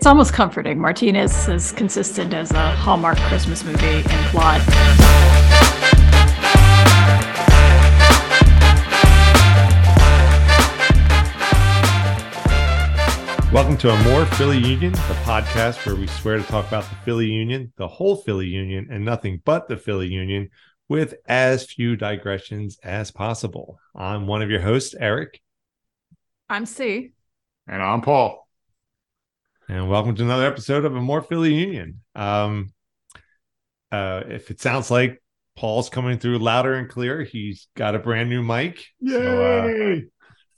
It's almost comforting. Martinez is consistent as a Hallmark Christmas movie in plot. Welcome to a More Philly Union, the podcast where we swear to talk about the Philly Union, the whole Philly Union, and nothing but the Philly Union with as few digressions as possible. I'm one of your hosts, Eric. I'm C. And I'm Paul. And welcome to another episode of a More Philly Union. Um, uh, if it sounds like Paul's coming through louder and clear, he's got a brand new mic. Yay!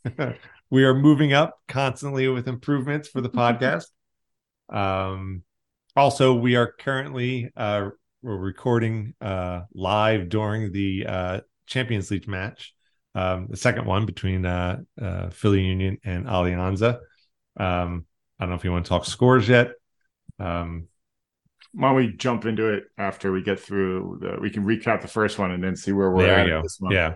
So, uh, we are moving up constantly with improvements for the podcast. Um, also, we are currently uh, we're recording uh, live during the uh, Champions League match, um, the second one between uh, uh, Philly Union and Alianza. Um, I don't know if you want to talk scores yet. Um, Why don't we jump into it after we get through the? We can recap the first one and then see where we're there at you go. this month. Yeah.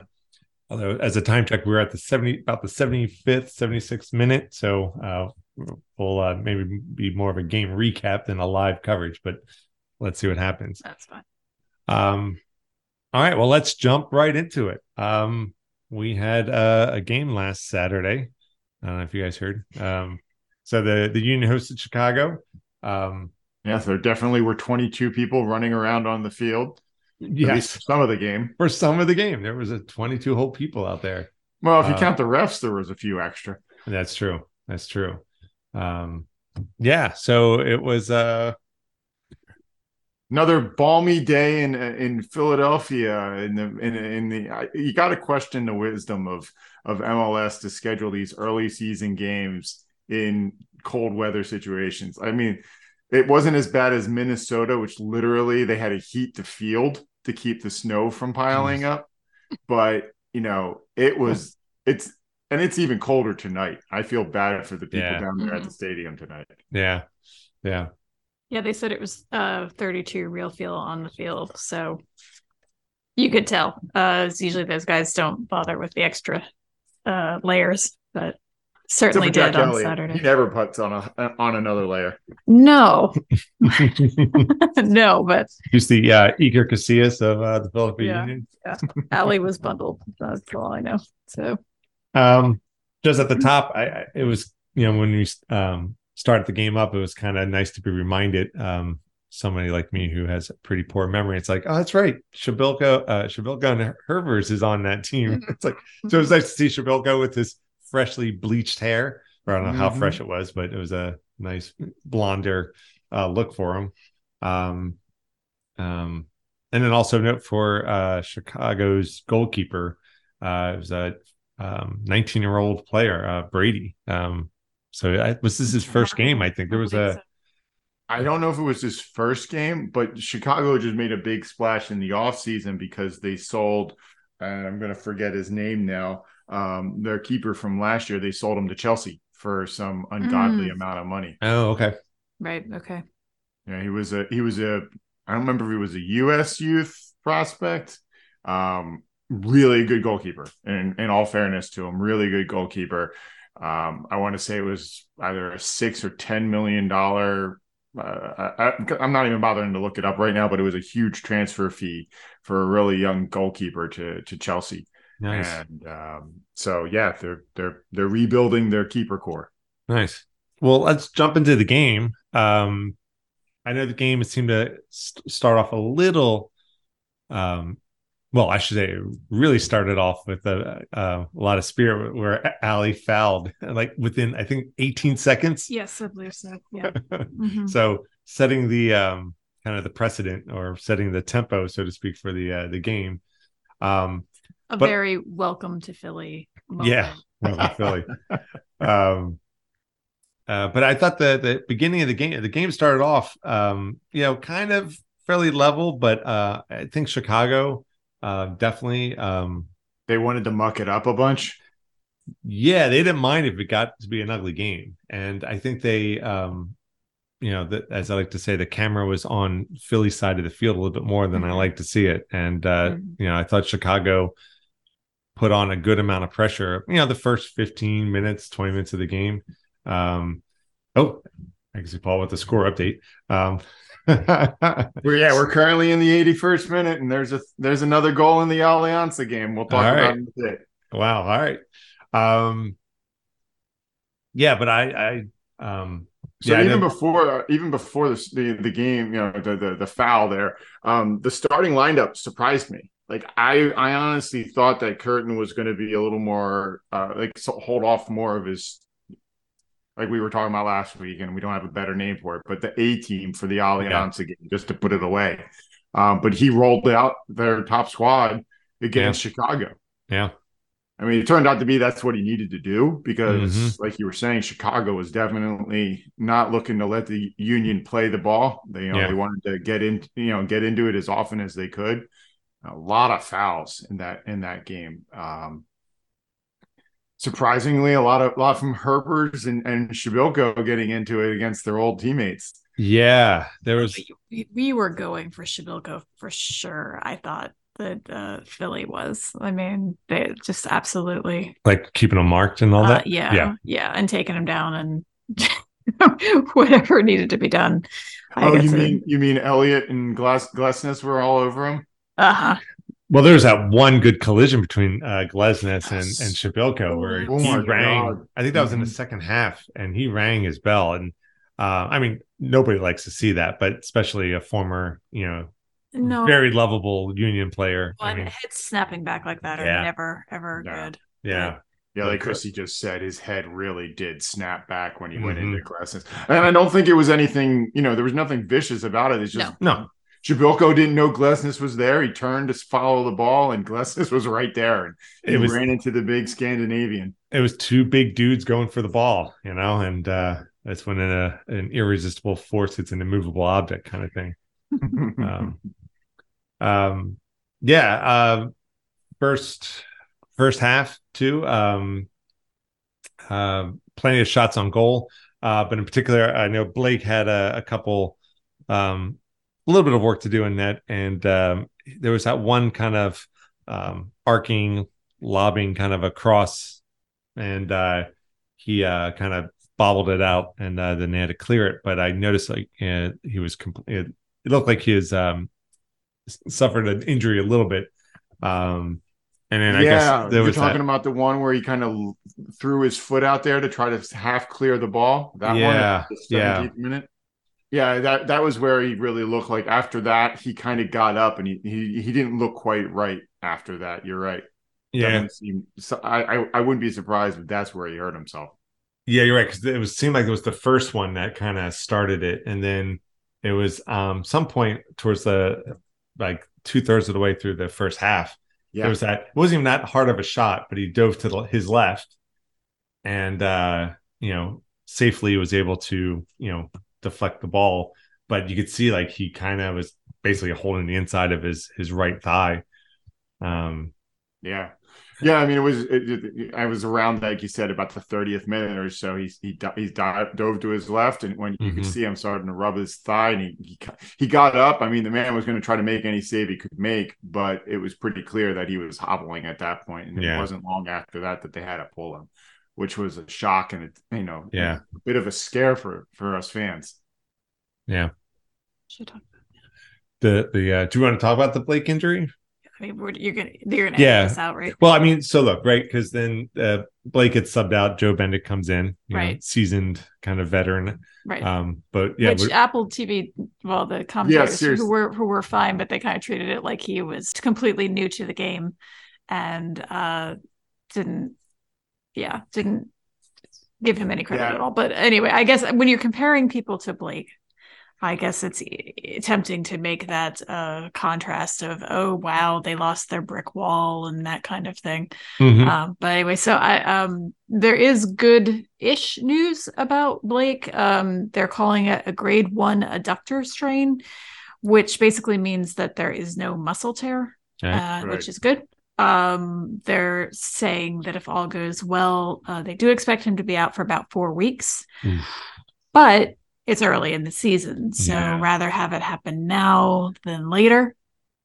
Although as a time check, we're at the 70 about the 75th, 76th minute. So uh, we'll uh, maybe be more of a game recap than a live coverage, but let's see what happens. That's fine. Um, all right, well, let's jump right into it. Um, we had uh, a game last Saturday. I don't know if you guys heard. Um, so the the Union hosted Chicago. Um, Yeah, there definitely were 22 people running around on the field. Yes, some of the game. for some of the game, there was a 22 whole people out there. Well, if you Uh, count the refs, there was a few extra. That's true. That's true. Um, yeah, so it was. Uh, Another balmy day in in Philadelphia. In the in, in the you got to question the wisdom of of MLS to schedule these early season games in cold weather situations. I mean, it wasn't as bad as Minnesota, which literally they had to heat the field to keep the snow from piling up. But you know, it was it's and it's even colder tonight. I feel bad for the people Yeah. down there at the stadium tonight. yeah, yeah, Yeah, they said it was uh 32 real feel on the field, so you could tell. Uh, usually those guys don't bother with the extra uh layers, but certainly did Jack on Elliott. He Saturday. never puts on a on another layer. No, no, but He's the uh, Iker Casillas of uh, the Philadelphia Yeah. Union. Allie was bundled. That's all I know. So Um, just at the top, I, I it was you know when we um started the game up, it was kind of nice to be reminded. Um, somebody like me who has a pretty poor memory, it's like, oh, that's right, Przybylko, uh, Przybylko and Herbers is on that team. It's like so it was nice to see Przybylko with his freshly bleached hair. Or I don't know how Mhm. fresh it was, but it was a nice blonder uh, look for him. Um, um, and then also note for uh, Chicago's goalkeeper, uh, it was a um, 19 year old player, uh, Brady. Um, so I, was this his first game? I think there was a I don't know if it was his first game, but Chicago just made a big splash in the offseason because they sold, and I'm going to forget his name now, um, their keeper from last year. They sold him to Chelsea for some ungodly Mm. amount of money. oh okay right, okay. Yeah, he was a he was a I don't remember if he was a U.S. youth prospect. Um, really good goalkeeper. And in all fairness to him, really good goalkeeper. Um, I want to say it was either a six or ten million dollar. Uh, I, I'm not even bothering to look it up right now, but it was a huge transfer fee for a really young goalkeeper to to Chelsea. Nice And um, so yeah, they're they're they're rebuilding their keeper core. nice. Well, let's jump into the game. Um, I know the game seemed to st- start off a little. Um, well, I should say, it really started off with a, a lot of spirit where Ali fouled like within I think 18 seconds. Yes, I believe so. Yeah. Mhm. so setting the um kind of the precedent or setting the tempo so to speak for the uh the game um A but- very welcome to Philly. Moment. yeah well, Philly. um uh but I thought the the beginning of the game the game started off um you know kind of fairly level but uh I think Chicago uh definitely um They wanted to muck it up a bunch. yeah they didn't mind if it got to be an ugly game and i think they um you know that as i like to say the camera was on philly's side of the field a little bit more than i Mhm. like to see it and uh Mhm. you know i thought chicago put on a good amount of pressure you know the first 15 minutes 20 minutes of the game um oh Thanks, Paul, with the score update. Um, Well, yeah, we're currently in the 81st minute, and there's a there's another goal in the Alianza game. We'll talk All about right. it wow. All right. Um, yeah, but I, I, um, So yeah, even before even before the, the the game, you know, the, the the foul there, um, the starting lineup surprised me. Like I I honestly thought that Curtin was going to be a little more uh, like so hold off more of his like we were talking about last week, and we don't have a better name for it, but the A team for the Alianza game, just to put it away. Um, but he rolled out their top squad against Chicago. yeah, I mean, it turned out to be that's what he needed to do because, Mhm. like you were saying, Chicago was definitely not looking to let the Union play the ball. They, you know, Yeah. they wanted to get in, you know, get into it as often as they could. A lot of fouls in that in that game. Um, surprisingly, a lot of a lot from Herbers and and Przybylko getting into it against their old teammates. yeah. There was, We, we were going for Przybylko for sure. I thought that uh, Philly was. I mean, they just absolutely, like keeping them marked and all uh, that. yeah, yeah. yeah, and taking them down and whatever needed to be done. I oh, guess you it- mean you mean Elliot and Glass Glesnes were all over him? Uh-huh. Well, there was that one good collision between uh, Glesnes and, Yes. and Przybylko where Oh he my rang. God. I think that was in the Mhm. second half, and he rang his bell. And uh, I mean, nobody likes to see that, but especially a former, you know, No, very lovable Union player. well, I mean, heads snapping back like that are Yeah. never ever Yeah. good. yeah, Yeah, like Okay. Chrissy just said, his head really did snap back when he went Mhm. into Glesnes. And I don't think it was anything, you know, there was nothing vicious about it. It's just no, Przybylko didn't know Glesnes was there. He turned to follow the ball, and Glesnes was right there. And he it was ran into the big Scandinavian. it was two big dudes going for the ball, you know, and uh, that's when a, an irresistible force hits an immovable object kind of thing. Um, um yeah uh first first half too um uh, plenty of shots on goal uh but in particular i know blake had a, a couple um a little bit of work to do in net and um there was that one kind of um arcing lobbing kind of across and uh he uh kind of bobbled it out and uh, then they had to clear it but i noticed like uh, he was compl- it, it looked like he was um suffered an injury a little bit um and then i yeah, guess there you're talking that, about the one where he kind of threw his foot out there to try to half clear the ball. That one, Yeah, the yeah. minute. Yeah, that that was where he really looked like. After that, he kind of got up and he he he didn't look quite right after that. You're right. yeah seem, so I, I I wouldn't be surprised if that's where he hurt himself. Yeah, you're right. Because it was seemed like it was the first one that kind of started it, and then it was um some point towards the like two thirds of the way through the first half. Yeah, There was that. It wasn't even that hard of a shot, but he dove to the, his left, and uh, you know safely was able to you know deflect the ball. But you could see like he kind of was basically holding the inside of his his right thigh. Um, yeah, yeah. I mean, it was. It, it, I was around like you said about the thirtieth minute or so. He he he dove to his left, and when you could Mhm. see him starting to rub his thigh, and he he, he got up. I mean, the man was going to try to make any save he could make, but it was pretty clear that he was hobbling at that point, and Yeah. it wasn't long after that that they had to pull him, which was a shock and a, you know, Yeah. a bit of a scare for for us fans. Yeah. Should talk- about The the uh, do you want to talk about the Blake injury? I mean, we're, you're gonna you're gonna Yeah. this out, right? Well, I mean, so look, right? Because then uh, Blake gets subbed out. Joe Bendik comes in, you know, Right. seasoned kind of veteran. Right. Um, but yeah, Which Apple TV, well, the commentators seriously. who were who were fine, but they kind of treated it like he was completely new to the game, and uh, didn't, yeah, didn't give him any credit Yeah. at all. But anyway, I guess when you're comparing people to Blake, I guess it's tempting to make that uh, contrast of oh wow they lost their brick wall and that kind of thing. Mhm. Um, but anyway, so I um there is good-ish news about Blake. Um, they're calling it a grade one adductor strain, which basically means that there is no muscle tear, Okay. uh, Right. which is good. Um, they're saying that if all goes well, uh, they do expect him to be out for about four weeks, Oof. but it's early in the season, so Yeah. rather have it happen now than later.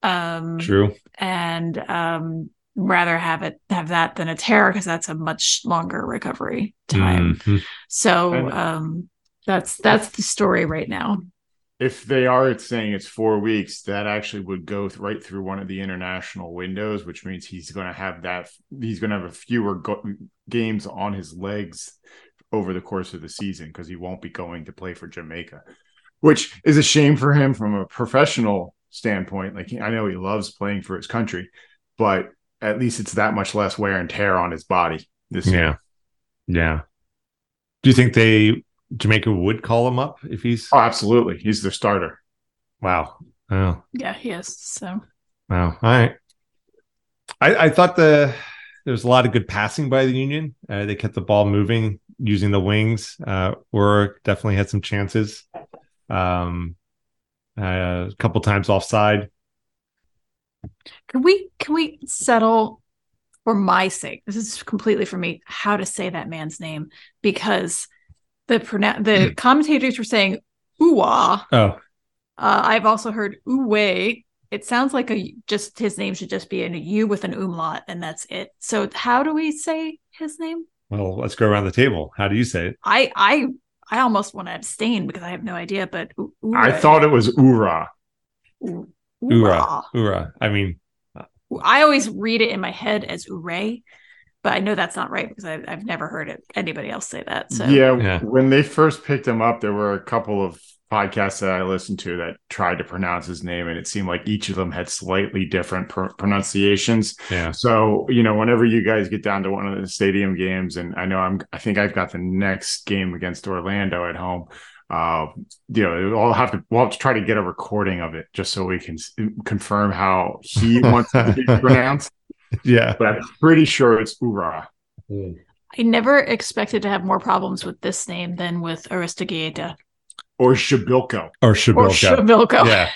Um, True. and um rather have it have that than a tear because that's a much longer recovery time Mhm. so And- um That's that's the story right now. If they are saying it's four weeks, that actually would go th- right through one of the international windows, which means he's going to have that. He's going to have a fewer go- games on his legs over the course of the season because he won't be going to play for Jamaica, which is a shame for him from a professional standpoint. Like I know he loves playing for his country, but at least it's that much less wear and tear on his body this year. Yeah. Yeah. Do you think they Jamaica would call him up if he's Oh, absolutely. He's the starter. wow. Oh, Yeah, he is. So wow. All right. I, I thought the there was a lot of good passing by the Union. Uh, they kept the ball moving using the wings. Uh, or definitely had some chances. Um, uh, a couple times offside. can we can we settle for my sake? This is completely for me how to say that man's name because the pronoun the commentators were saying ooh-ah. Oh, Uh, I've also heard Uwe. It sounds like a just his name should just be a U with an umlaut, and that's it. So how do we say his name? Well, let's go around the table. How do you say it? I I I almost want to abstain because I have no idea. But U- I thought it was Ura. U- Ura. Ura. I mean, I always read it in my head as Ure, but I know that's not right because I've, I've never heard it anybody else say that. So yeah, Yeah. when they first picked him up, there were a couple of podcasts that I listened to that tried to pronounce his name, and it seemed like each of them had slightly different pr- pronunciations. yeah. So, you know, whenever you guys get down to one of the stadium games, and I know I'm, I think I've got the next game against Orlando at home. Uh, you know, I'll have to, we'll have to try to get a recording of it just so we can s- confirm how he wants it to be pronounced. Yeah. But I'm pretty sure it's Ura. I never expected to have more problems with this name than with Aristeguieta or Przybylko. Or or Przybylko. Yeah.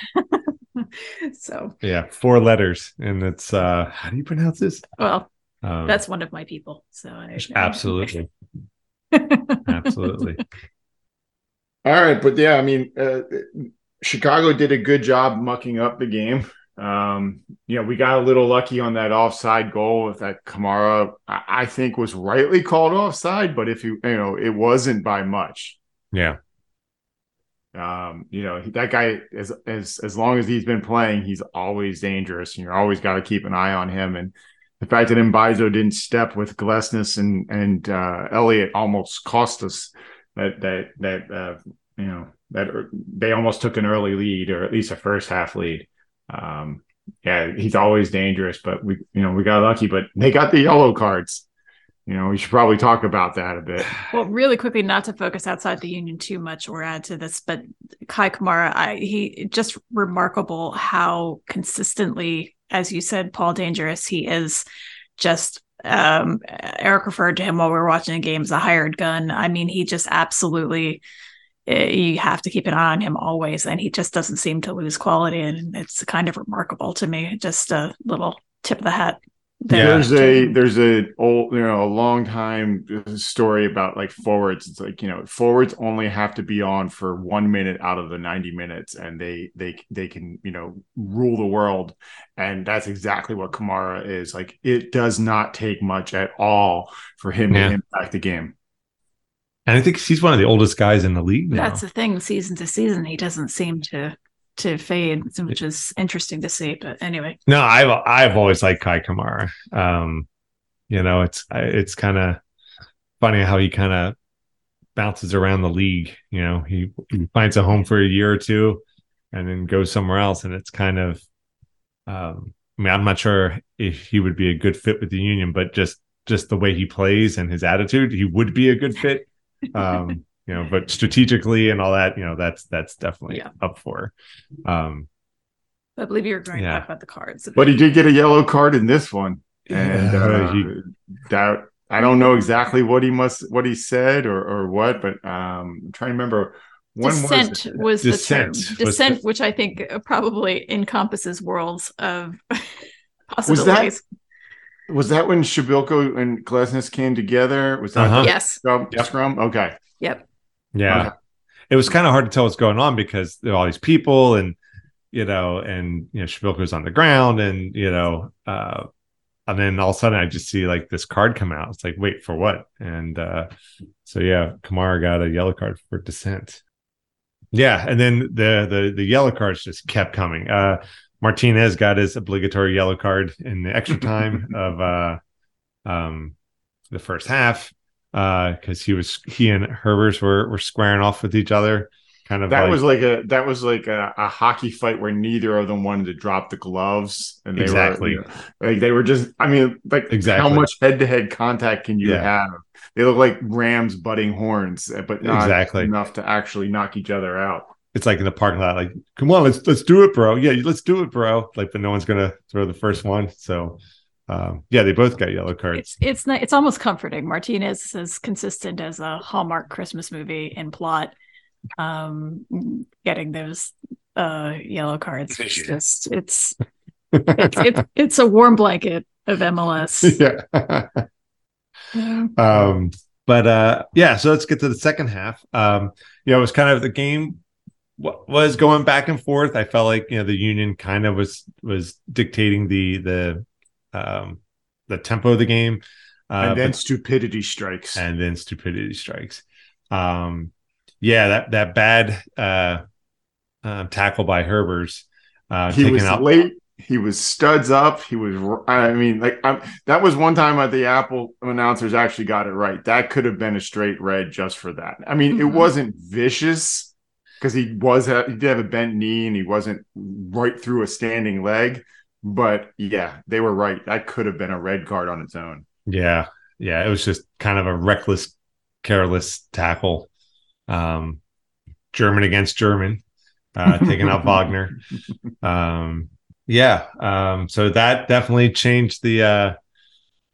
so, Yeah. Four letters. And it's uh how do you pronounce this? well, Um, that's one of my people. So I absolutely. Absolutely. All right, but yeah, I mean, uh, Chicago did a good job mucking up the game. Um, you know, we got a little lucky on that offside goal with that Kamara. I, I think was rightly called offside, but if you you know, it wasn't by much. Yeah. Um, you know, that guy as as as long as he's been playing, he's always dangerous, and you're always got to keep an eye on him. And the fact that Mbaizo didn't step with Glesnes and and uh, Elliott almost cost us that that that uh, you know that they almost took an early lead or at least a first half lead. Um, yeah, he's always dangerous, but we you know we got lucky, but they got the yellow cards. You know, we should probably talk about that a bit. Well, really quickly, not to focus outside the union too much or add to this, but Kai Kamara, I, he just remarkable how consistently, as you said, Paul Dangerous, he is just. Um, Eric referred to him while we were watching the game as a hired gun. I mean, he just absolutely. eh, You have to keep an eye on him always, and he just doesn't seem to lose quality, and it's kind of remarkable to me. Just a little tip of the hat. There. There's a there's a old you know a long time uh, story about like forwards. It's like you know forwards only have to be on for one minute out of the ninety minutes, and they they they can you know rule the world. And that's exactly what Kamara is. Like it does not take much at all for him Yeah. to impact the game. And I think he's one of the oldest guys in the league now. That's the thing. Season to season, he doesn't seem to to fade, which is interesting to see. But anyway, No, I've I've always liked Kai Kamara. Um, you know, it's it's kind of funny how he kind of bounces around the league. You know, he, he finds a home for a year or two, and then goes somewhere else, and it's kind of. Um, I mean, I'm not sure if he would be a good fit with the Union, but just just the way he plays and his attitude, he would be a good fit. Um, you know, but strategically and all that, you know, that's that's definitely Yeah. up for. Um, I believe you were going to Yeah. talk about the cards. But he did get a yellow card in this one, and Yeah, uh, he- that I don't know exactly what he must what he said or or what, but um, I'm trying to remember. When Dissent was it? was, the term. Dissent was Dissent, the- which I think uh, probably encompasses worlds of possibilities. Was that when Przybylko and Glesnes came together? Was that Uh-huh. Yes. scrum? Yep. scrum? Okay. Yep. Yeah. Okay. It was kind of hard to tell what's going on because there are all these people and you know, and you know, Przybylko's on the ground and you know, uh and then all of a sudden I just see like this card come out. It's like, wait, for what? And uh, so yeah, Kamara got a yellow card for dissent. Yeah, and then the the the yellow cards just kept coming. Uh, Martinez got his obligatory yellow card in the extra time of uh, um, the first half because uh, he was he and Herbers were were squaring off with each other. Kind of that like, was like a that was like a, a, hockey fight where neither of them wanted to drop the gloves and they exactly were, like they were just I mean like exactly how much head to head contact can you Yeah. have? They look like rams butting horns, but not Exactly. enough to actually knock each other out. it's like in the parking lot, like, come on, let's let's do it, bro. Yeah, let's do it, bro. Like, but no one's gonna throw the first one. So um, yeah, they both got yellow cards. It's it's ni- it's almost comforting. Martinez is as consistent as a Hallmark Christmas movie in plot. Um, getting those uh yellow cards, it's just it's it's it's it's a warm blanket of MLS. yeah. Yeah. um but uh yeah so let's get to the second half um you know it was kind of the game wa- was going back and forth i felt like you know the union kind of was was dictating the the um the tempo of the game uh and then but- stupidity strikes. and then stupidity strikes um yeah that that bad uh um, tackle by herbers uh he was out late. He was studs up. He was. I mean, like I'm, that was one time that the Apple announcers actually got it right. That could have been a straight red just for that. I mean, it Mhm. wasn't vicious because he was he did have a bent knee and he wasn't right through a standing leg. But yeah, they were right. That could have been a red card on its own. Yeah, yeah, it was just kind of a reckless, careless tackle. Um, German against German, uh, taking out Wagner. Um, yeah, um, so that definitely changed the uh,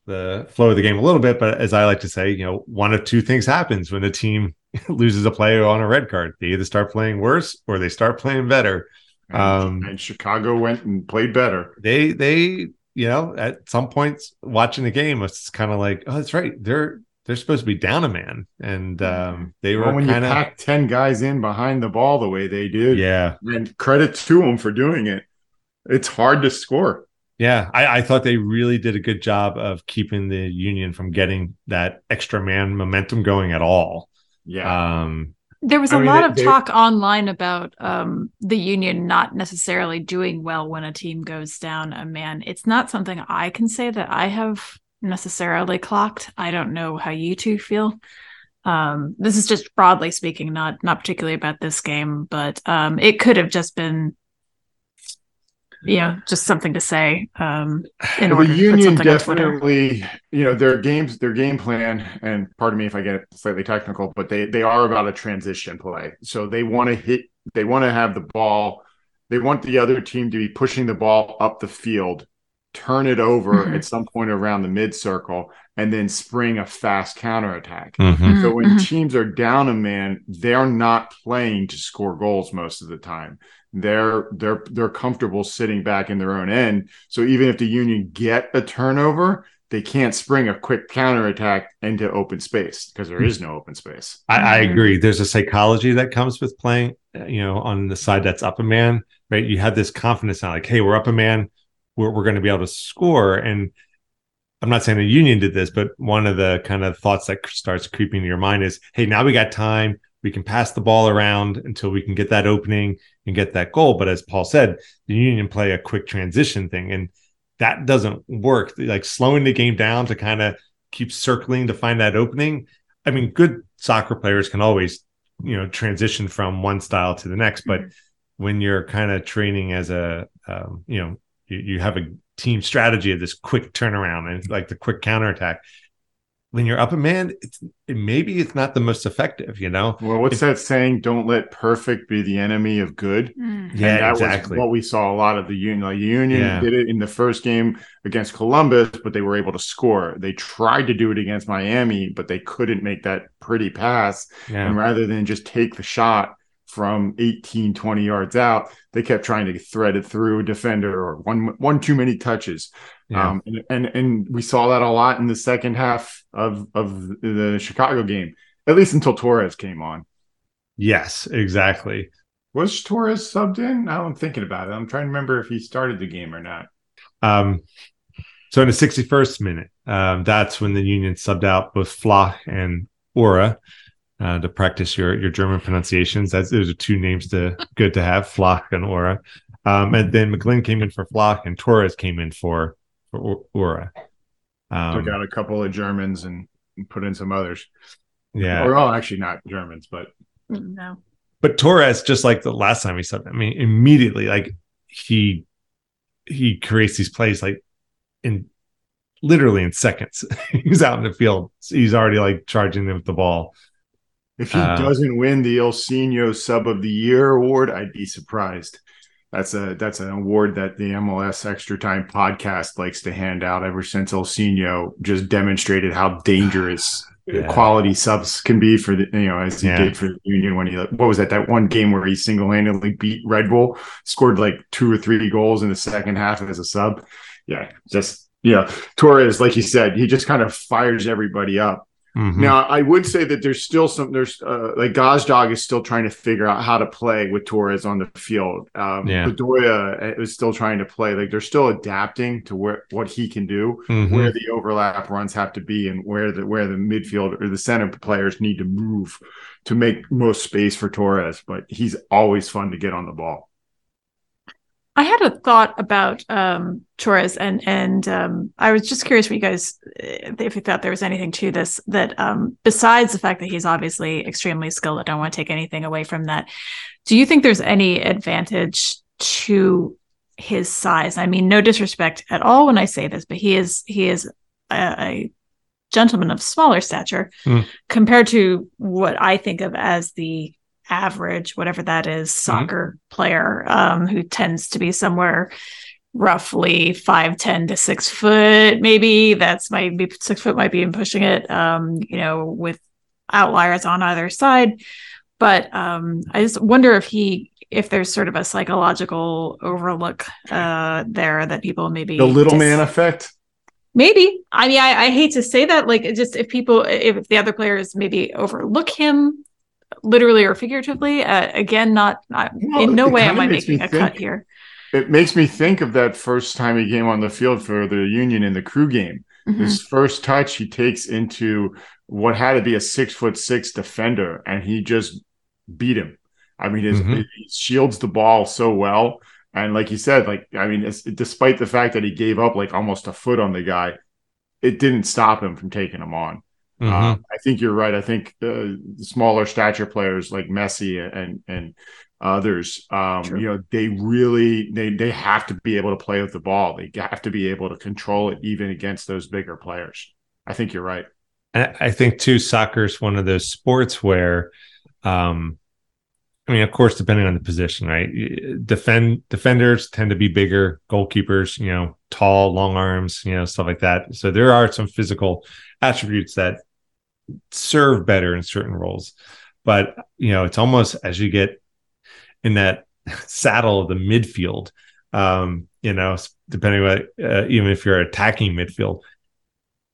the flow of the game a little bit. But as I like to say, you know, one of two things happens when the team loses a player on a red card: they either start playing worse or they start playing better. And, Um, and Chicago went and played better. they they you know at some points watching the game it's kind of like oh that's right they're they're supposed to be down a man and um they Well, were when you kind of pack ten guys in behind the ball the way they did, yeah and credit to them for doing it. It's hard to score. yeah I, I thought they really did a good job of keeping the union from getting that extra man momentum going at all Yeah. um There was I a mean, lot of they- talk online about um, the union not necessarily doing well when a team goes down a man. It's not something I can say that I have necessarily clocked. I don't know how you two feel. Um, this is just broadly speaking, not not particularly about this game, but um, it could have just been, know, just something to say. Um, in the union definitely, you know, their games, their game plan, and pardon me if I get slightly technical, but they they are about a transition play. So they want to hit, they want to have the ball, they want the other team to be pushing the ball up the field, turn it over Mhm. at some point around the mid circle, and then spring a fast counterattack. mhm. So when Mhm. teams are down a man, they're not playing to score goals most of the time. They're they're they're comfortable sitting back in their own end. So even if the Union get a turnover, they can't spring a quick counterattack into open space because there is no open space. I, I Mhm. agree. There's a psychology that comes with playing, you know, on the side that's up a man, right? You have this confidence now, like, hey, we're up a man, we're, we're going to be able to score. And I'm not saying the union did this, but one of the kind of thoughts that starts creeping into your mind is, hey, now we got time. We can pass the ball around until we can get that opening and get that goal. But as Paul said, the union play a quick transition thing. And that doesn't work. Like slowing the game down to kind of keep circling to find that opening. I mean, good soccer players can always, you know, transition from one style to the next. But when you're kind of training as a, um, you know, you, you have a team strategy of this quick turnaround and like the quick counterattack. When you're up a man, it's it, maybe it's not the most effective, you know. Well, what's that saying? Don't let perfect be the enemy of good. Mm. Yeah, that exactly. was what we saw a lot of the union. Like the union Yeah. did it in the first game against Columbus, but they were able to score. They tried to do it against Miami, but they couldn't make that pretty pass. yeah, And rather than just take the shot from 18, 20 yards out, they kept trying to thread it through a defender or one one too many touches. yeah. Um, and, and and we saw that a lot in the second half of of the Chicago game, at least until Torres came on. yes, exactly. Was Torres subbed in? Now I'm thinking about it. I'm trying to remember if he started the game or not. Um, So in the 61st minute, um, that's when the Union subbed out both Flach and Uhre uh, to practice your your German pronunciations. That's those are two names to good to have, Flach and Uhre. Um, and then McGlynn came in for Flach, and Torres came in for for Uhre. Um, Took out a couple of Germans and put in some others. Yeah, or all actually not Germans, but no. But Torres, just like the last time he said, I mean, immediately, like he he creates these plays like in literally in seconds. he's out in the field. He's already like charging them with the ball. If he uh, doesn't win the Ilsinho Sub of the Year award, I'd be surprised. That's a that's an award that the MLS Extra Time podcast likes to hand out ever since Ilsinho just demonstrated how dangerous yeah. quality subs can be for the you know as he yeah. did for the Union when he what was that that one game where he single handedly beat Red Bull, scored like two or three goals in the second half as a sub. Yeah, just yeah, Torres, like you said, he just kind of fires everybody up. Mm-hmm. Now, I would say that there's still some. There's uh, like Gazdag is still trying to figure out how to play with Torres on the field. Um, yeah, Bedoya uh, is still trying to play. Like they're still adapting to where what he can do, mm-hmm. where the overlap runs have to be, and where the where the midfield or the center players need to move to make most space for Torres. But he's always fun to get on the ball. I had a thought about um, Torres, and and um, I was just curious for you guys uh, if you thought there was anything to this that um, besides the fact that he's obviously extremely skilled. I don't want to take anything away from that. Do you think there's any advantage to his size? I mean, no disrespect at all when I say this, but he is he is a, a gentleman of smaller stature mm. compared to what I think of as the average, whatever that is, mm-hmm. soccer mm-hmm. player um, who tends to be somewhere roughly five ten to six foot, maybe. That's might be six foot might be in pushing it, um, you know, with outliers on either side. But um, I just wonder if he if there's sort of a psychological overlook uh, there that people maybe the little dis- man effect. Maybe. I mean, I, I hate to say that. Like, just if people, if the other players maybe overlook him literally or figuratively. Uh, again, not, not well, in no way am I making a think, cut here. It makes me think of that first time he came on the field for the Union in the crew game. Mm-hmm. His first touch he takes into what had to be a six foot six defender, and he just beat him. I mean, his, mm-hmm. he shields the ball so well. And like you said, like I mean, despite the fact that he gave up like almost a foot on the guy, it didn't stop him from taking him on. Mm-hmm. Um, I think you're right. I think uh, the smaller stature players like Messi and and others, um, you know, they really they they have to be able to play with the ball. They have to be able to control it even against those bigger players. I think you're right. And I think too, soccer is one of those sports where, um, I mean, of course, depending on the position, right? Defend defenders tend to be bigger, goalkeepers, you know, tall, long arms, you know, stuff like that. So there are some physical attributes that serve better in certain roles. But you know, it's almost as you get in that saddle of the midfield, um, you know, depending what uh, even if you're attacking midfield,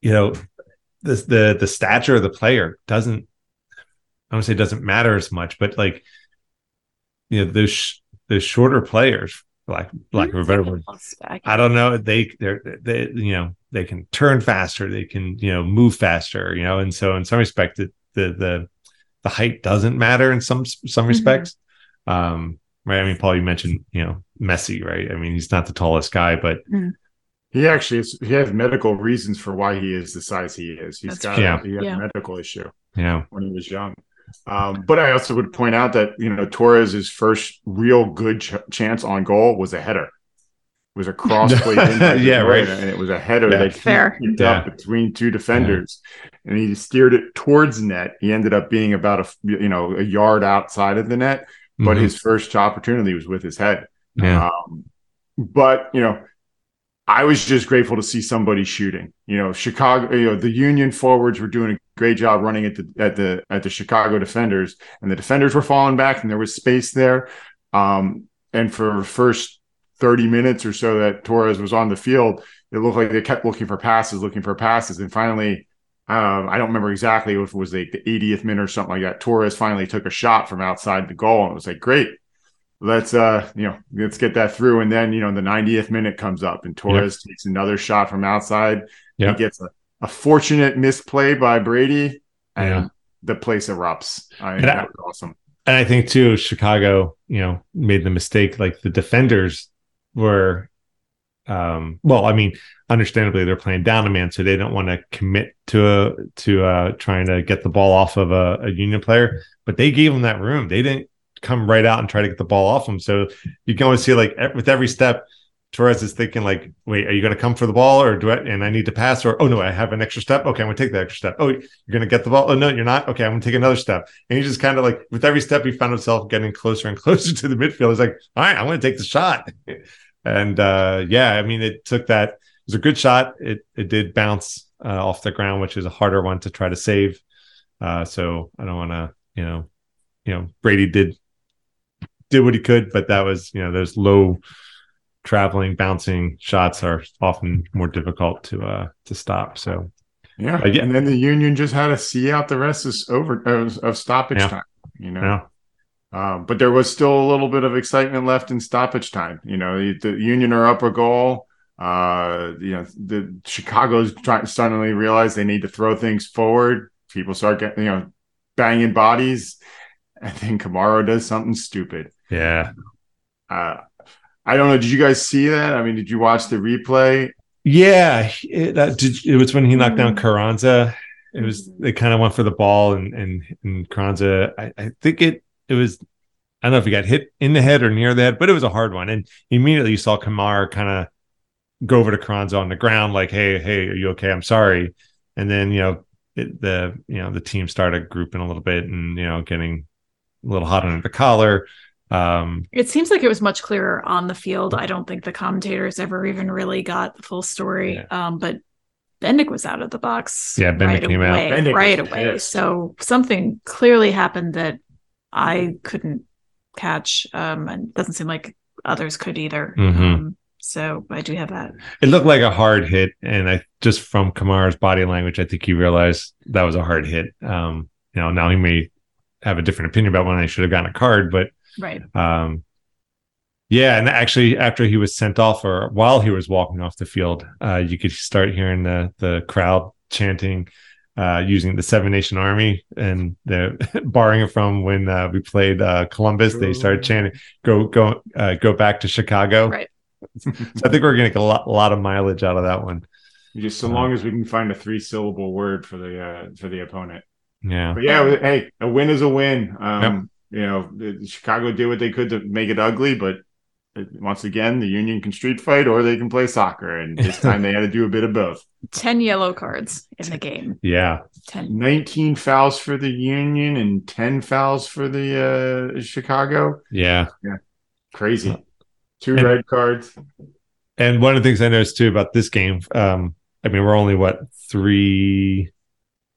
you know, the the the stature of the player doesn't I don't say doesn't matter as much, but like you know, those those shorter players, like like a better word, I don't know, they they're they you know they can turn faster, they can you know move faster, you know, and so in some respect, the the the, the height doesn't matter in some some mm-hmm. respects. Mm-hmm. Um, right? I mean, Paul, you mentioned you know Messi, right? I mean, he's not the tallest guy, but mm. he actually is, he has medical reasons for why he is the size he is. He's That's got yeah. he had yeah. a medical issue. Yeah, when he was young. Um, but I also would point out that you know Torres's first real good ch- chance on goal was a header It was a cross play. yeah, right. And it was a header yeah. that Fair. he yeah. between two defenders, yeah. and he steered it towards net. He ended up being about a you know a yard outside of the net, but mm-hmm. his first opportunity was with his head. Yeah. Um, but you know, I was just grateful to see somebody shooting. You know, Chicago. You know, the Union forwards were doing a great job running at the at the at the Chicago defenders, and the defenders were falling back, and there was space there. Um, and for first 30 minutes or so that Torres was on the field, it looked like they kept looking for passes, looking for passes. And finally, um, I don't remember exactly if it was like the 80th minute or something like that. Torres finally took a shot from outside the goal and it was like, great. Let's uh you know let's get that through and then you know the 90th minute comes up and torres takes another shot from outside Yep. he gets a, a fortunate misplay by brady and Yeah. the place erupts I, And I- was awesome And I think too, Chicago, you know, made the mistake. Like the defenders were, um, well, I mean, understandably they're playing down a man, so they don't want to commit to a to uh trying to get the ball off of a, a Union player. But they gave them that room. They didn't come right out and try to get the ball off him. So you can always see like with every step, Torres is thinking like, wait, are you going to come for the ball or do I, and I need to pass or, oh no, I have an extra step. Okay. I'm going to take the extra step. Oh, you're going to get the ball. Oh no, you're not. Okay. I'm going to take another step. And he just kind of like, with every step, he found himself getting closer and closer to the midfield. He's like, all right, I'm going to take the shot. And uh, yeah, I mean, it took that, it was a good shot. It, it did bounce uh, off the ground, which is a harder one to try to save. Uh, so I don't want to, you know, you know, Brady did, did what he could, but that was, you know, those low, traveling bouncing shots are often more difficult to uh to stop so yeah yeah. and then the union just had to see out the rest of over of, of stoppage Yeah. time you know yeah Um, but there was still a little bit of excitement left in stoppage time. You know, the, the Union are up a goal. Uh, you know, the Chicago's trying suddenly realize they need to throw things forward. People start getting, you know, banging bodies, and then Kamara does something stupid. Yeah Uh, I don't know. Did you guys see that? I mean, did you watch the replay? yeah it, that did, it was when he knocked down Mm. Carranza it was they kind of went for the ball and and, and Carranza I, I think it it was I don't know if he got hit in the head or near the head but it was a hard one and immediately you saw Kamar kind of go over to Carranza on the ground like hey hey are you okay I'm sorry and then you know it, the you know the team started grouping a little bit and you know getting a little hot under the collar um It seems like it was much clearer on the field. I don't think the commentators ever even really got the full story. Um, but Bendik was out of the box. Yeah, Bendik right came out. Bendik right away. pissed. So something clearly happened that I couldn't catch, um, and doesn't seem like others could either. Mhm. Um, so I do have that. It looked like a hard hit, and I just from Kamara's body language, I think he realized that was a hard hit. Um, you know, now he may have a different opinion about when I should have gotten a card, but Right. um, yeah. And actually, after he was sent off, or while he was walking off the field, uh, you could start hearing the the crowd chanting. Uh, using the Seven Nation Army and the borrowing it from when uh, we played uh, Columbus, they started chanting "Go, go, uh, go back to Chicago." Right. So I think we're going to get a lot, a lot of mileage out of that one. Just so Uh, long as we can find a three syllable word for the uh, for the opponent. Yeah. But yeah, hey, a win is a win. Um, You know, Chicago did what they could to make it ugly, but uh, once again, the Union can street fight or they can play soccer, and this time they had to do a bit of both. 10 yellow cards in the game. Yeah. 10. 19 fouls for the Union and 10 fouls for the uh, Chicago. Yeah. Yeah. Crazy. Two And- red cards. And one of the things I noticed too about this game, um, I mean, we're only what three,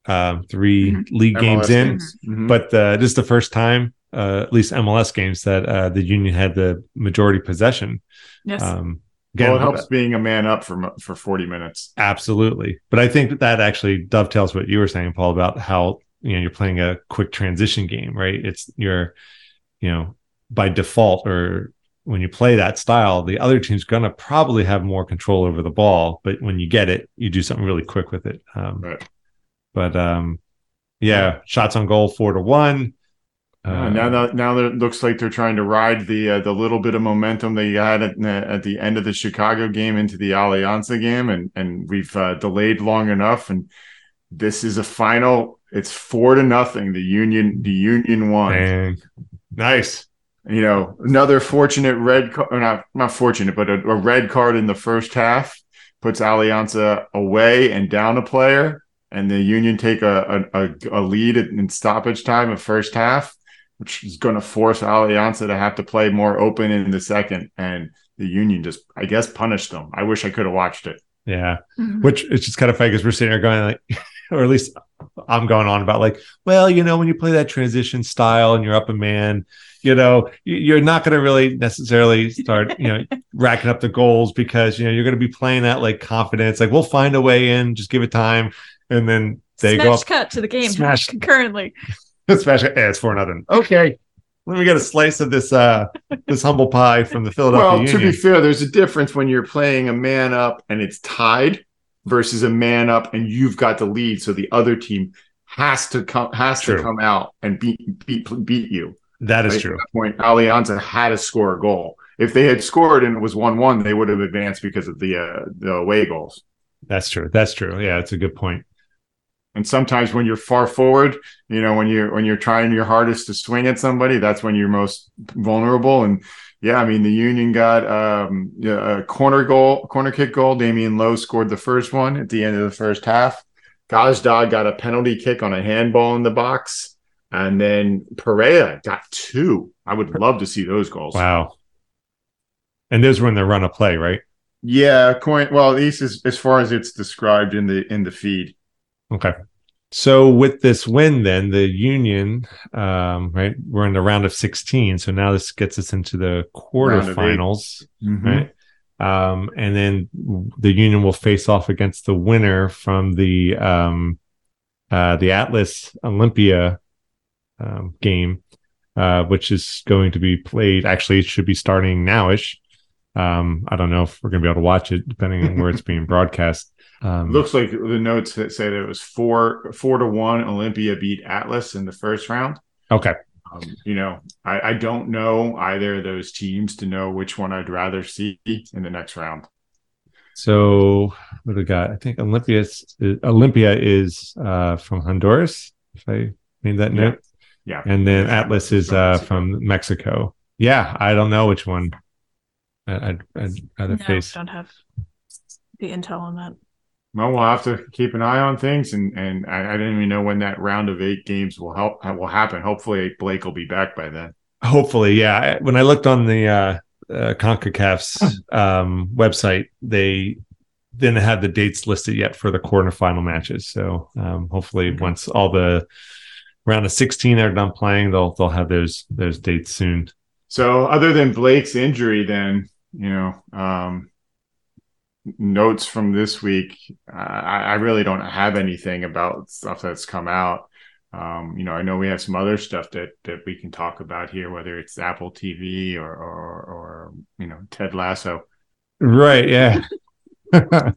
um, 3 Mhm. league games MLS in, games. Mhm. but uh, this is the first time, uh, at least MLS games, that uh, the Union had the majority possession. Yes. Um, again, well, it helps being a man up for for 40 minutes. Absolutely. But I think that, that actually dovetails what you were saying, Paul, about how, you know, you're playing a quick transition game, right? It's you're, you know, by default or when you play that style, the other team's going to probably have more control over the ball. But when you get it, you do something really quick with it. Um, Right. But um, yeah, shots on goal, four to one. Uh, now, now, now that it looks like they're trying to ride the uh, the little bit of momentum they had at, at the end of the Chicago game into the Alianza game, and and we've uh, delayed long enough, and this is a final. It's four to nothing. The Union, the Union won. Dang. Nice. You know, another fortunate red card, not not fortunate, but a, a red card in the first half puts Alianza away and down a player, and the Union take a, a, a lead in stoppage time of first half, which is going to force Alianza to have to play more open in the second, and the Union just, I guess, punished them. I wish I could have watched it. Yeah. Mhm. which it's just kind of funny because we're sitting there going like or at least i'm going on about like well you know when you play that transition style and you're up a man you know you're not going to really necessarily start you know racking up the goals because you know you're going to be playing that like confidence like we'll find a way in just give it time and then they Smash go up cut to the game Smash. concurrently. Smash it. Eh, it's for nothing okay let me get a slice of this uh this humble pie from the Philadelphia Well, to be fair, there's a difference when you're playing a man up and it's tied versus a man up and you've got the lead, so the other team has to come has True. to come out and beat beat beat you. that is Right? true. At that point, Alianza had to score a goal. If they had scored and it was one one, they would have advanced because of the uh, the away goals. That's true. That's true. Yeah, that's a good point. And sometimes when you're far forward, you know, when you're when you're trying your hardest to swing at somebody, that's when you're most vulnerable. And yeah, I mean, the Union got um, a corner goal, corner kick goal. Damion Lowe scored the first one at the end of the first half. Gazdag got a penalty kick on a handball in the box, and then Perea got two. I would love to see those goals. Wow. And those were in the run of play, right? Yeah, coin. Well, at least as, as far as it's described in the in the feed. Okay. So with this win, then the Union, um, right, we're in the round of 16. So now this gets us into the Round of eight. quarterfinals, Mhm. right? Um, and then the Union will face off against the winner from the um, uh, the Atlas Olimpia um, game, uh, which is going to be played. Actually, it should be starting nowish. Um, I don't know if we're going to be able to watch it, depending on where it's being broadcast. Um, Looks like the notes that say that it was four four to one. Olimpia beat Atlas in the first round. okay. Um, you know, I, I don't know either of those teams to know which one I'd rather see in the next round. So what do we got? I think Olimpia is, Olimpia is uh, from Honduras, if I made that Yeah. note. Yeah, And then Atlas is From uh, Mexico. from Mexico. Yeah, I don't know which one. I- I'd, I'd rather No, face. don't have the intel on that. Well, we'll have to keep an eye on things, and and I, I didn't even know when that round of eight games will help will happen. Hopefully, Blake will be back by then. Hopefully, yeah. When I looked on the uh, uh, Concacaf's um, website, they didn't have the dates listed yet for the quarterfinal matches. So um, hopefully, Okay. once all the round of 16 are done playing, they'll they'll have those those dates soon. So, other than Blake's injury, then you know, um, notes from this week. I, I really don't have anything about stuff that's come out. Um, you know, I know we have some other stuff that that we can talk about here, whether it's Apple TV or or, or you know Ted Lasso. Right. Yeah.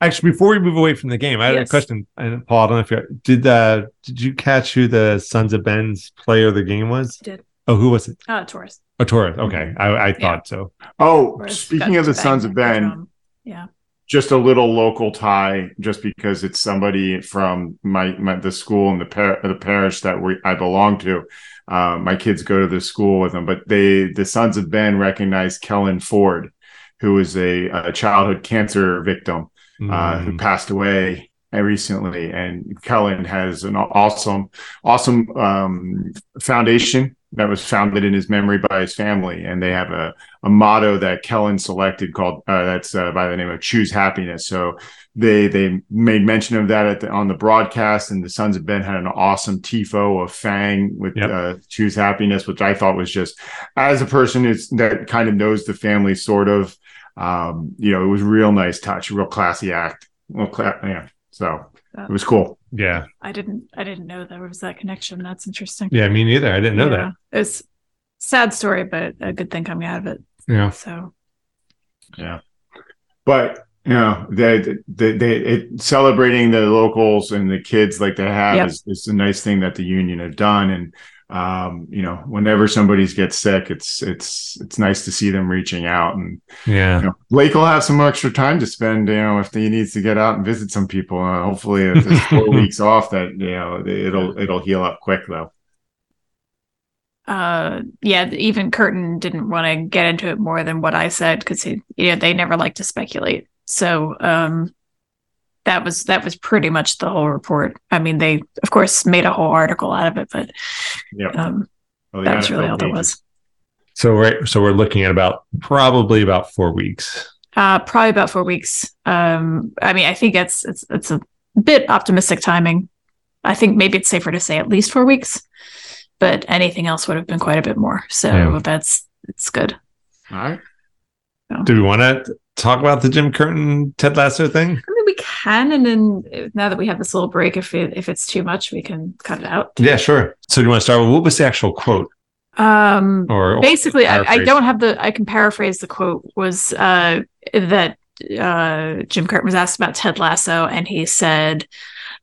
Actually, before we move away from the game, I had a question. And Paul, I don't know if you did. Uh, did you catch who the Sons of Ben's player of the game was? Did. Oh, who was it? Uh, Torres. Oh, Torres. Okay, I, I thought so. Oh, Taurus speaking of the banged Sons of Ben, drum. Yeah. just a little local tie, just because it's somebody from my, my the school and the par- the parish that we I belong to. Uh, my kids go to the school with them, but they the Sons of Ben recognize Kellen Ford, who was a, a childhood cancer victim uh, who Mm, passed away recently. And Kellen has an awesome, awesome um, foundation that was founded in his memory by his family, and they have a, a motto that Kellen selected called uh, that's uh, by the name of "Choose Happiness." So they they made mention of that at the, on the broadcast, and the Sons of Ben had an awesome tifo of Phang with Yep. uh, "Choose Happiness," which I thought was just as a person who's, that kind of knows the family, sort of. Um, you know, it was real nice touch, real classy act. Well, cla- yeah. So it was cool. Yeah, I didn't. I didn't know there was that connection. That's interesting. yeah. Me neither. I didn't know that. It's sad story, but a good thing coming out of it. Yeah. So Yeah. But you know, they they, they it, celebrating the locals and the kids like they have Yep. is, is a nice thing that the union have done. And um, you know, whenever somebody gets sick, it's it's it's nice to see them reaching out. And Yeah. you know, Blake will have some extra time to spend. You know, if he needs to get out and visit some people. Uh, hopefully, if it's four weeks off, that you know it'll it'll heal up quick though. uh yeah even curtin didn't want to get into it more than what i said because he you know they never like to speculate so um that was that was pretty much the whole report i mean they of course made a whole article out of it but Yep. um Well, that was really all there was So right. So we're looking at about probably about four weeks. uh probably about four weeks um i mean i think it's it's it's a bit optimistic timing i think maybe it's safer to say at least four weeks but anything else would have been quite a bit more so Yeah. that's it's good All right. Do we want to talk about the Jim Curtin Ted Lasso thing? We can, and then now that we have this little break, if it, if it's too much, we can cut it out. Yeah, sure. So do you want to start with what was the actual quote? Um, Or basically, I, I don't have the. I can paraphrase the quote. Was uh, that uh, Jim Curtin was asked about Ted Lasso, and he said,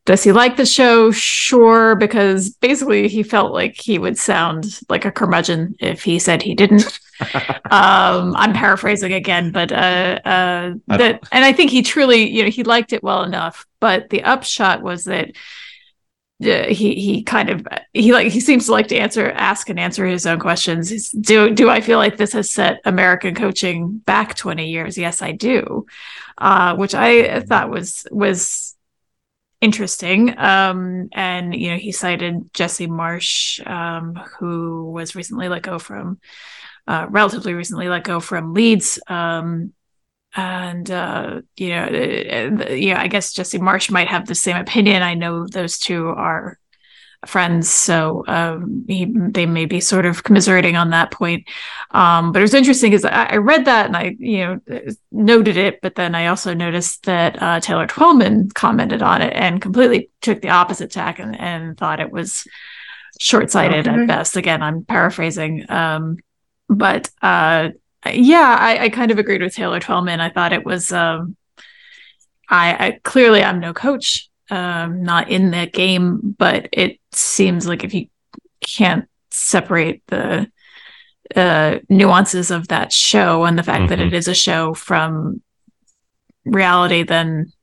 "Does he like the show? Sure, because basically he felt like he would sound like a curmudgeon if he said he didn't." um, I'm paraphrasing again, but uh, uh, that, and I think he truly, you know, he liked it well enough. But the upshot was that uh, he he kind of he like he seems to like to answer ask and answer his own questions. He's, do do i feel like this has set american coaching back 20 years? Yes i do. Uh which i thought was was interesting. Um and you know he cited jesse marsch um who was recently let go from uh relatively recently let go from leeds um and uh you know uh, yeah i guess jesse marsch might have the same opinion. I know those two are friends so um he, they may be sort of commiserating on that point. Um but it was interesting because I, I read that and i you know noted it but then i also noticed that uh taylor twellman commented on it and completely took the opposite tack and, and thought it was short-sighted Okay. at best. Again i'm paraphrasing um but uh yeah, I, I kind of agreed with Taylor Twellman. I thought it was um I, I clearly I'm no coach, um, not in the game, but it seems like if you can't separate the uh nuances of that show and the fact that Mhm. it is a show from reality, then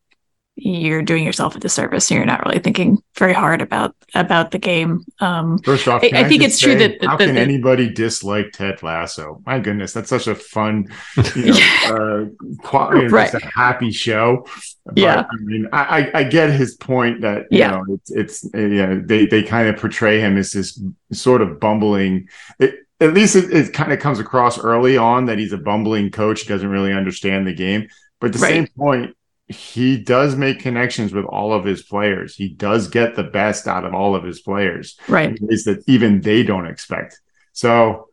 you're doing yourself a disservice and you're not really thinking very hard about about the game. Um First off, I- I think it's true say, that- how that- can that- anybody dislike Ted Lasso? My goodness, that's such a fun, you know, uh, qua- Right. a happy show. But, Yeah. I mean, I, I get his point that you Yeah. know it's it's uh, yeah they they kind of portray him as this sort of bumbling. It, at least it, it kind of comes across early on that he's a bumbling coach, doesn't really understand the game. But at the Right. same point, he does make connections with all of his players. He does get the best out of all of his players right. in ways that even they don't expect. So,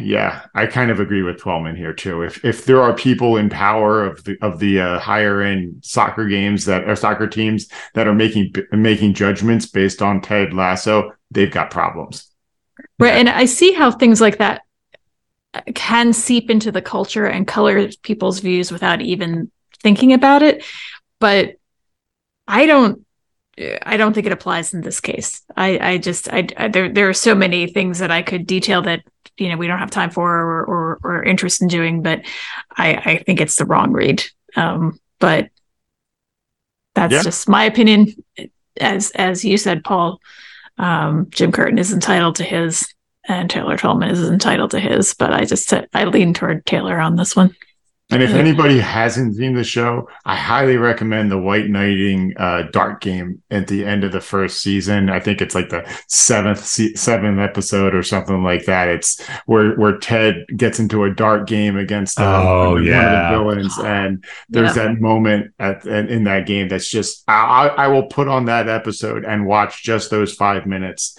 yeah, I kind of agree with Twellman here too. If if there are people in power of the of the uh, higher end soccer games that or soccer teams that are making making judgments based on Ted Lasso, they've got problems. Right. And I see how things like that can seep into the culture and color people's views without even thinking about it. But I don't I don't think it applies in this case. I, I just I, I there there are so many things that I could detail that you know we don't have time for or or, or interest in doing, but I, I think it's the wrong read. Um, but that's Yeah. just my opinion. As as you said, Paul, um, Jim Curtin is entitled to his, and Taylor Twellman is entitled to his. But I just I lean toward Taylor on this one. And if anybody hasn't seen the show, I highly recommend the White Knighting uh, dart game at the end of the first season. I think it's like the seventh se- seventh episode or something like that. It's where where Ted gets into a dart game against uh, Oh, one yeah. of the villains, and there's Yeah. that moment at in in that game that's just I, I I will put on that episode and watch just those five minutes.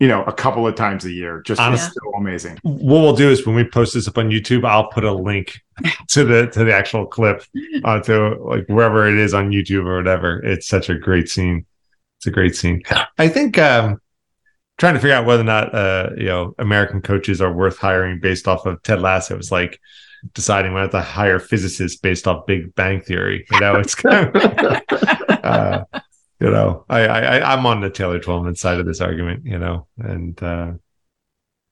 You know, a couple of times a year. Just Honest- it's so amazing. what we'll do is when we post this up on YouTube, I'll put a link to the to the actual clip to like wherever it is on YouTube or whatever. It's such a great scene. It's a great scene. I think um trying to figure out whether or not uh you know American coaches are worth hiring based off of Ted Lasso is like deciding whether to hire physicists based off Big Bang Theory. You know, it's kind of uh, you know, I, I I- I'm on the Taylor Twellman side of this argument, you know, and uh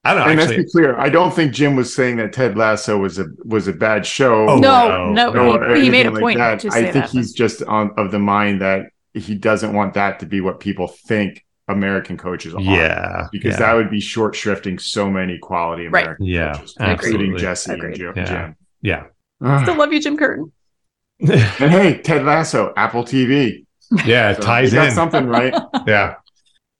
I don't know. and actually, let's be clear, I don't think Jim was saying that Ted Lasso was a was a bad show. Oh, no, no, no, or he, he made a like point that. to I think that. he's just on of the mind that he doesn't want that to be what people think American coaches are. yeah, Because yeah. that would be short shrifting so many quality Right. American Yeah, coaches, absolutely. including Jesse and Jim. Yeah. Jim. yeah. Ah. Still love you, Jim Curtin. and hey, Ted Lasso, Apple TV. Yeah, it So ties you got in. something right. Yeah.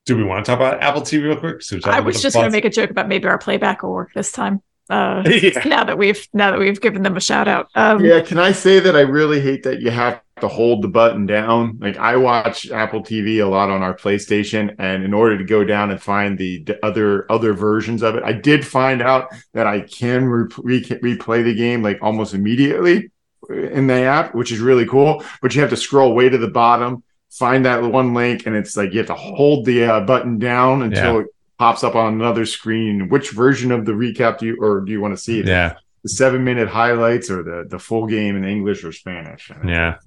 Do we want to talk about Apple TV real quick? So I was just going to make a joke about maybe our playback will work this time. Uh, Yeah. now that we've now that we've given them a shout out. Um, Yeah, can I say that I really hate that you have to hold the button down? Like I watch Apple TV a lot on our PlayStation, and in order to go down and find the d- other other versions of it, I did find out that I can re- re- replay the game like almost immediately in the app, which is really cool. But you have to scroll way to the bottom, find that one link, and it's like you have to hold the uh, button down until. It pops up on another screen. Which version of the recap do you or do you want to see? Yeah. The seven minute highlights or the the full game in English or Spanish? Yeah.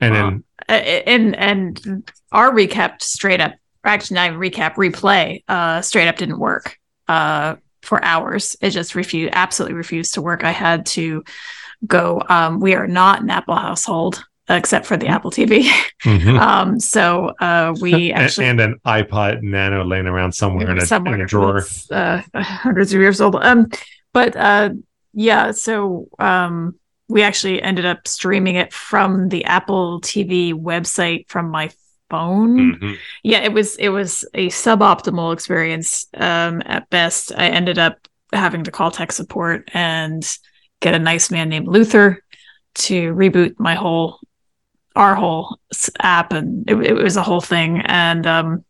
And then Uh, and and our recap straight up, actually not even recap, replay, uh, straight up didn't work uh, for hours. It just refused, absolutely refused to work. I had to go. Um, we are not an Apple household except for the Apple TV. mhm. um, so uh, we and, actually and an iPod Nano laying around somewhere in a, somewhere in a drawer. uh, hundreds of years old. Um, but uh, yeah, so um, we actually ended up streaming it from the Apple TV website from my phone. Mhm. Yeah, it was it was a suboptimal experience um, at best. I ended up having to call tech support and get a nice man named Luther to reboot my whole our whole app and it, it was a whole thing and um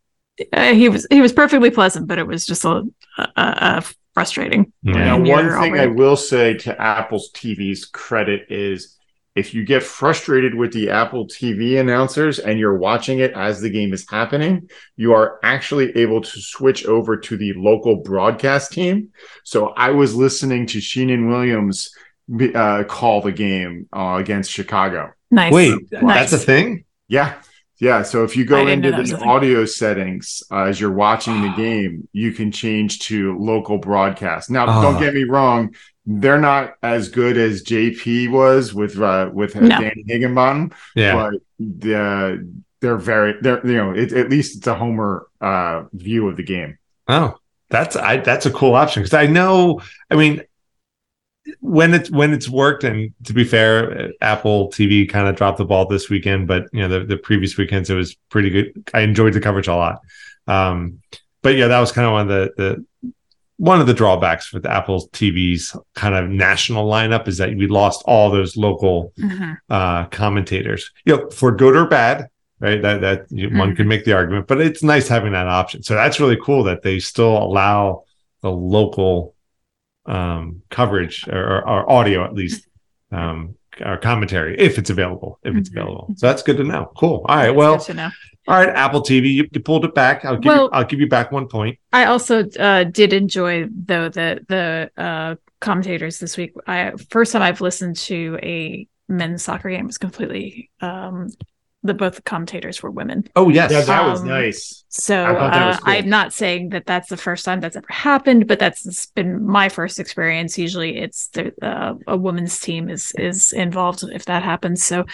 uh, he was he was perfectly pleasant but it was just a, a, a frustrating Yeah. Now, one you're thing I will say to Apple's TV's credit is if you get frustrated with the Apple TV announcers and you're watching it as the game is happening, you are actually able to switch over to the local broadcast team. So I was listening to Sheenan Williams uh, call the game uh, against Chicago. nice Wait, Nice. that's a thing? Yeah. Yeah. So if you go into the a thing. audio settings uh, as you're watching the game, you can change to local broadcast. Now, Oh. don't get me wrong. They're not as good as JP was with uh, with uh, No. Danny Higginbotham, Yeah. but the, they're very they're you know it, at least it's a homer uh, view of the game. Oh, that's I that's a cool option because I know. I mean, when it's when it's worked, and to be fair, uh, Apple TV kind of dropped the ball this weekend, but you know the, the previous weekends it was pretty good. I enjoyed the coverage a lot. Um, but yeah, that was kind of one of the the one of the drawbacks with Apple TV's kind of national lineup is that we lost all those local Mhm. uh, commentators. You know, for good or bad, right? That that you, one can make the argument, but it's nice having that option. So that's really cool that they still allow the local um, coverage or, or, or audio at least um, or commentary if it's available. If it's Mhm. available, so that's good to know. Cool. All right. That's Well, good to know. All right. Apple TV, you, you pulled it back. I'll give you. I'll give you back one point. I also uh, did enjoy though the the uh, commentators this week. I first time I've listened to a men's soccer game was completely um, the both the commentators were women. Oh yes. Yeah, that was Um, nice. So I uh, cool. I'm not saying that that's the first time that's ever happened, but that's been my first experience. Usually, it's the, uh, a woman's team is is involved if that happens. So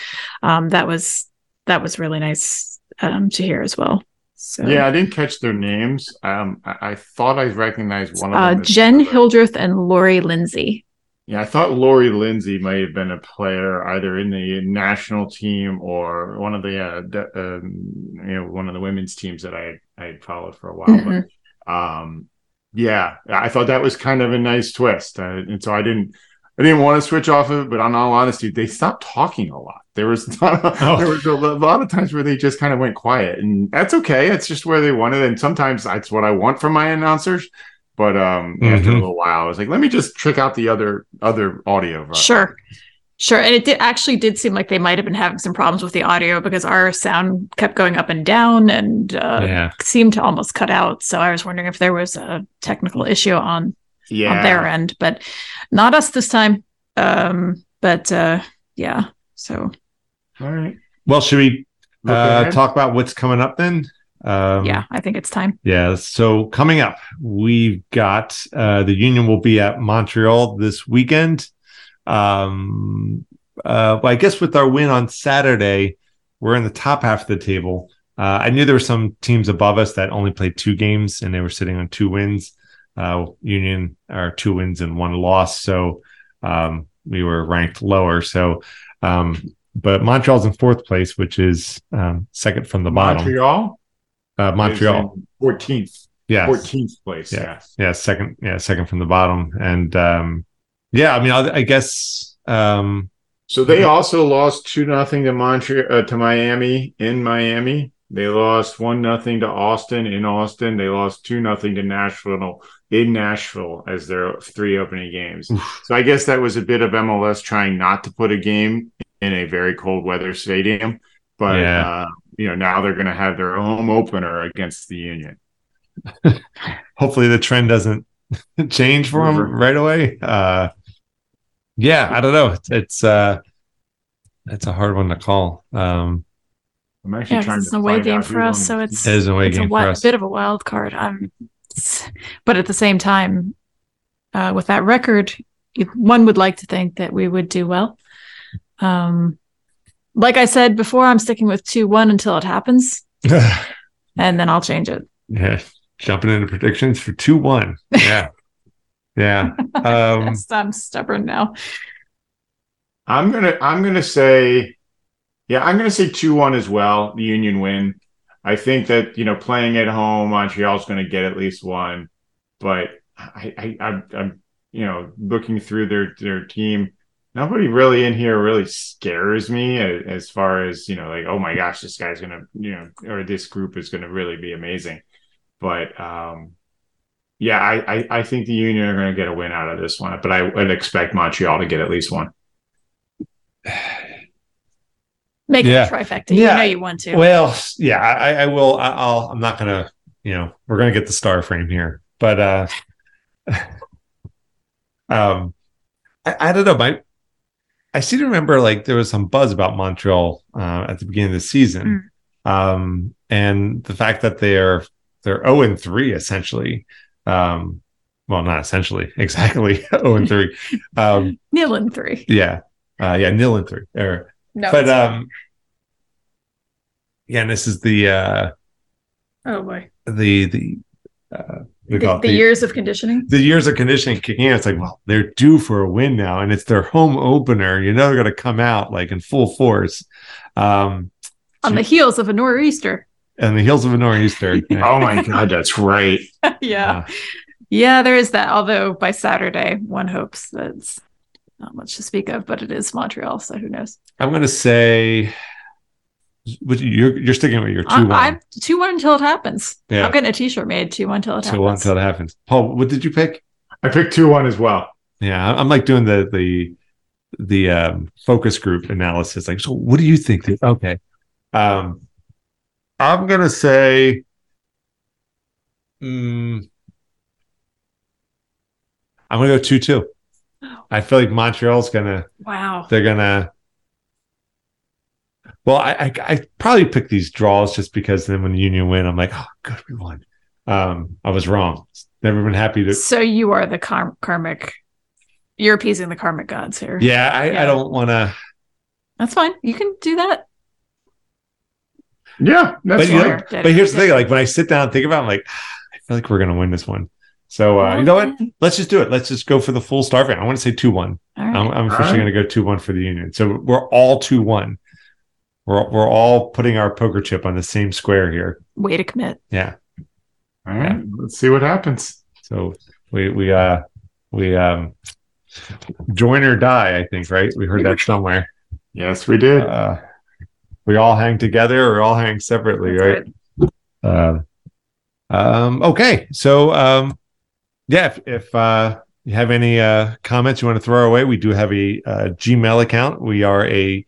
um, that was that was really nice um, to hear as well. So Yeah, I didn't catch their names. Um, I, I thought I recognized one of uh, them. as- Jenn Hildreth and Lori Lindsey. Yeah, I thought Lori Lindsey might have been a player either in the national team or one of the, uh, de- um, you know, one of the women's teams that I I had followed for a while. Mhm. But um, yeah, I thought that was kind of a nice twist, uh, and so I didn't. I didn't want to switch off of it, but on all honesty, they stopped talking a lot. There was Oh. there was a lot of times where they just kind of went quiet, and that's okay. It's just where they wanted, and sometimes that's what I want from my announcers. But um, after a Mhm. little while, I was like, let me just check out the other other audio. Sure. Sure. And it did actually did seem like they might have been having some problems with the audio because our sound kept going up and down and uh, yeah. seemed to almost cut out. So I was wondering if there was a technical issue on, Yeah, on their end, but not us this time. Um, but uh, yeah. So All right. Well, should we uh, talk about what's coming up then? Um, yeah, I think it's time. Yeah. So coming up, we've got uh, the Union will be at Montreal this weekend. Um, uh, well, I guess with our win on Saturday, we're in the top half of the table. Uh, I knew there were some teams above us that only played two games and they were sitting on two wins. Uh, Union are two wins and one loss, so um, we were ranked lower. So, um, but Montreal's in fourth place, which is um, second from the bottom. Montreal. Uh, Montreal, fourteenth. yes. Fourteenth place. Yeah. Yes. yeah second yeah second from the bottom and um yeah i mean i, I guess um So they also lost two nothing to Montreal uh, to Miami in Miami. They lost one nothing to Austin in Austin. They lost two nothing to Nashville in Nashville as their three opening games. So I guess that was a bit of MLS trying not to put a game in a very cold weather stadium. But Yeah. uh, you know now they're going to have their home opener against the Union. hopefully the trend doesn't change for them right away. Uh, yeah, I don't know. It's, it's uh, it's a hard one to call. Um, I'm actually Yeah, 'cause trying it's to an away game for us, so it's it is a way it's a game for wi- us. bit of a wild card. Um, but at the same time, uh, with that record, one would like to think that we would do well. Um, like I said before, I'm sticking with two one until it happens, and then I'll change it. yeah, jumping into predictions for two one. Yeah, yeah. Um, I'm stubborn now. I'm gonna I'm gonna say, yeah, I'm gonna say two one as well. The Union win. I think that you know playing at home, Montreal's going to get at least one, but I, I I'm, I'm you know looking through their their team. Nobody really in here really scares me as, as far as you know, like oh my gosh, this guy's gonna you know, or this group is gonna really be amazing. But um, yeah, I, I I think the Union are going to get a win out of this one, but I would expect Montreal to get at least one. Make Yeah. it a trifecta. You Yeah. know you want to. Well, yeah, I, I will. I, I'll. I'm not gonna. You know, we're gonna get the star frame here, but uh, um, I, I don't know. My, I seem to remember like there was some buzz about Montreal uh, at the beginning of the season, um, and the fact that they're they're zero and three essentially. Um, well, not essentially, exactly zero and three. Um, Nil and three. yeah, uh, yeah, nil and three. Or No, but it's um yeah and this is the uh oh boy, the the uh we the, the years of conditioning. the years of conditioning kicking in it's like well they're due for a win now and it's their home opener you know they're going to come out like in full force um on the heels of a nor'easter. and the heels of a nor'easter yeah. Oh my god, that's right. yeah. Uh, Yeah, there is that. Although by Saturday, one hopes that's not much to speak of, but it is Montreal, so who knows? i'm going to say you're you're sticking with your 2 I'm, 1 I'm two one until it happens. Yeah. I'm getting a T-shirt made two one until it 2 happens. 1 until it happens paul what did you pick I picked two one as well. yeah i'm like doing the the the um focus group analysis like so what do you think okay um i'm gonna say mm, i'm gonna go 2-2 i feel like montreal's gonna wow. they're gonna well I, I i probably pick these draws just because then when the union win i'm like oh good we won um i was wrong never been happy to So you are the kar- karmic. You're appeasing the karmic gods here. yeah i, Yeah. I don't want to That's fine. You can do that. Yeah, that's but you know, fine. but here's the thing: like when I sit down and think about, it, I'm like, I feel like we're gonna win this one. So uh, you know what? Let's just do it. Let's just go for the full star fan. I want to say two one. All right. I'm, I'm officially All right. going to go two one for the Union. So we're all two one. We're we're all putting our poker chip on the same square here. Way to commit. Yeah. All right, let's see what happens. So we we uh we um join or die. I think right. We heard that somewhere. Yes, we did. Uh, we all hang together or all hang separately, That's right? Uh, um, okay, so um, yeah, if, if uh, you have any uh, comments you want to throw our way, we do have a uh, Gmail account. We are a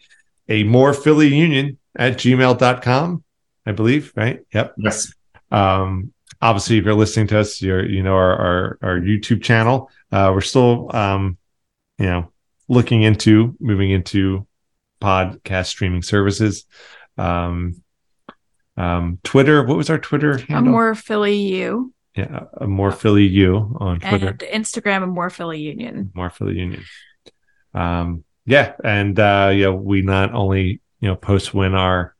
a more Philly Union at gmail.com, I believe, right? Yep. yes. Um, obviously, if you're listening to us, you're you know our our, our YouTube channel. Uh, we're still um, you know looking into moving into podcast streaming services. Um, um, Twitter. What was our Twitter A handle? more Philly you yeah, a more Philly U on Twitter. and Instagram a more Philly Union. more for the union. Um, yeah, and uh, yeah, we not only you know post when our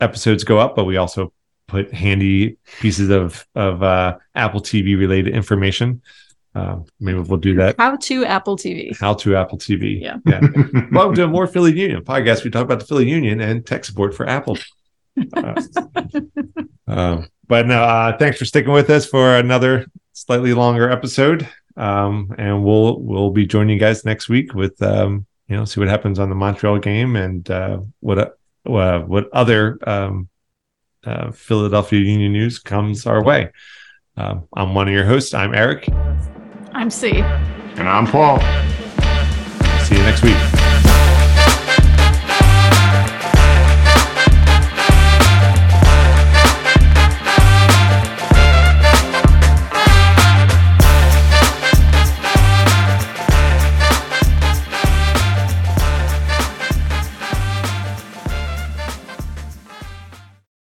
episodes go up, but we also put handy pieces of of uh, Apple TV related information. Uh, maybe we'll do that. How to Apple TV. How to Apple TV. Yeah. yeah. Welcome to a more Philly Union podcast. We talk about the Philly Union and tech support for Apple. Uh, um, but no, uh, thanks for sticking with us for another slightly longer episode. Um, and we'll we'll be joining you guys next week with um, you know see what happens on the Montreal game and uh, what uh, what other um, uh, Philadelphia Union news comes our way. Um, I'm one of your hosts. I'm Eric. I'm C. and I'm Paul. See you next week.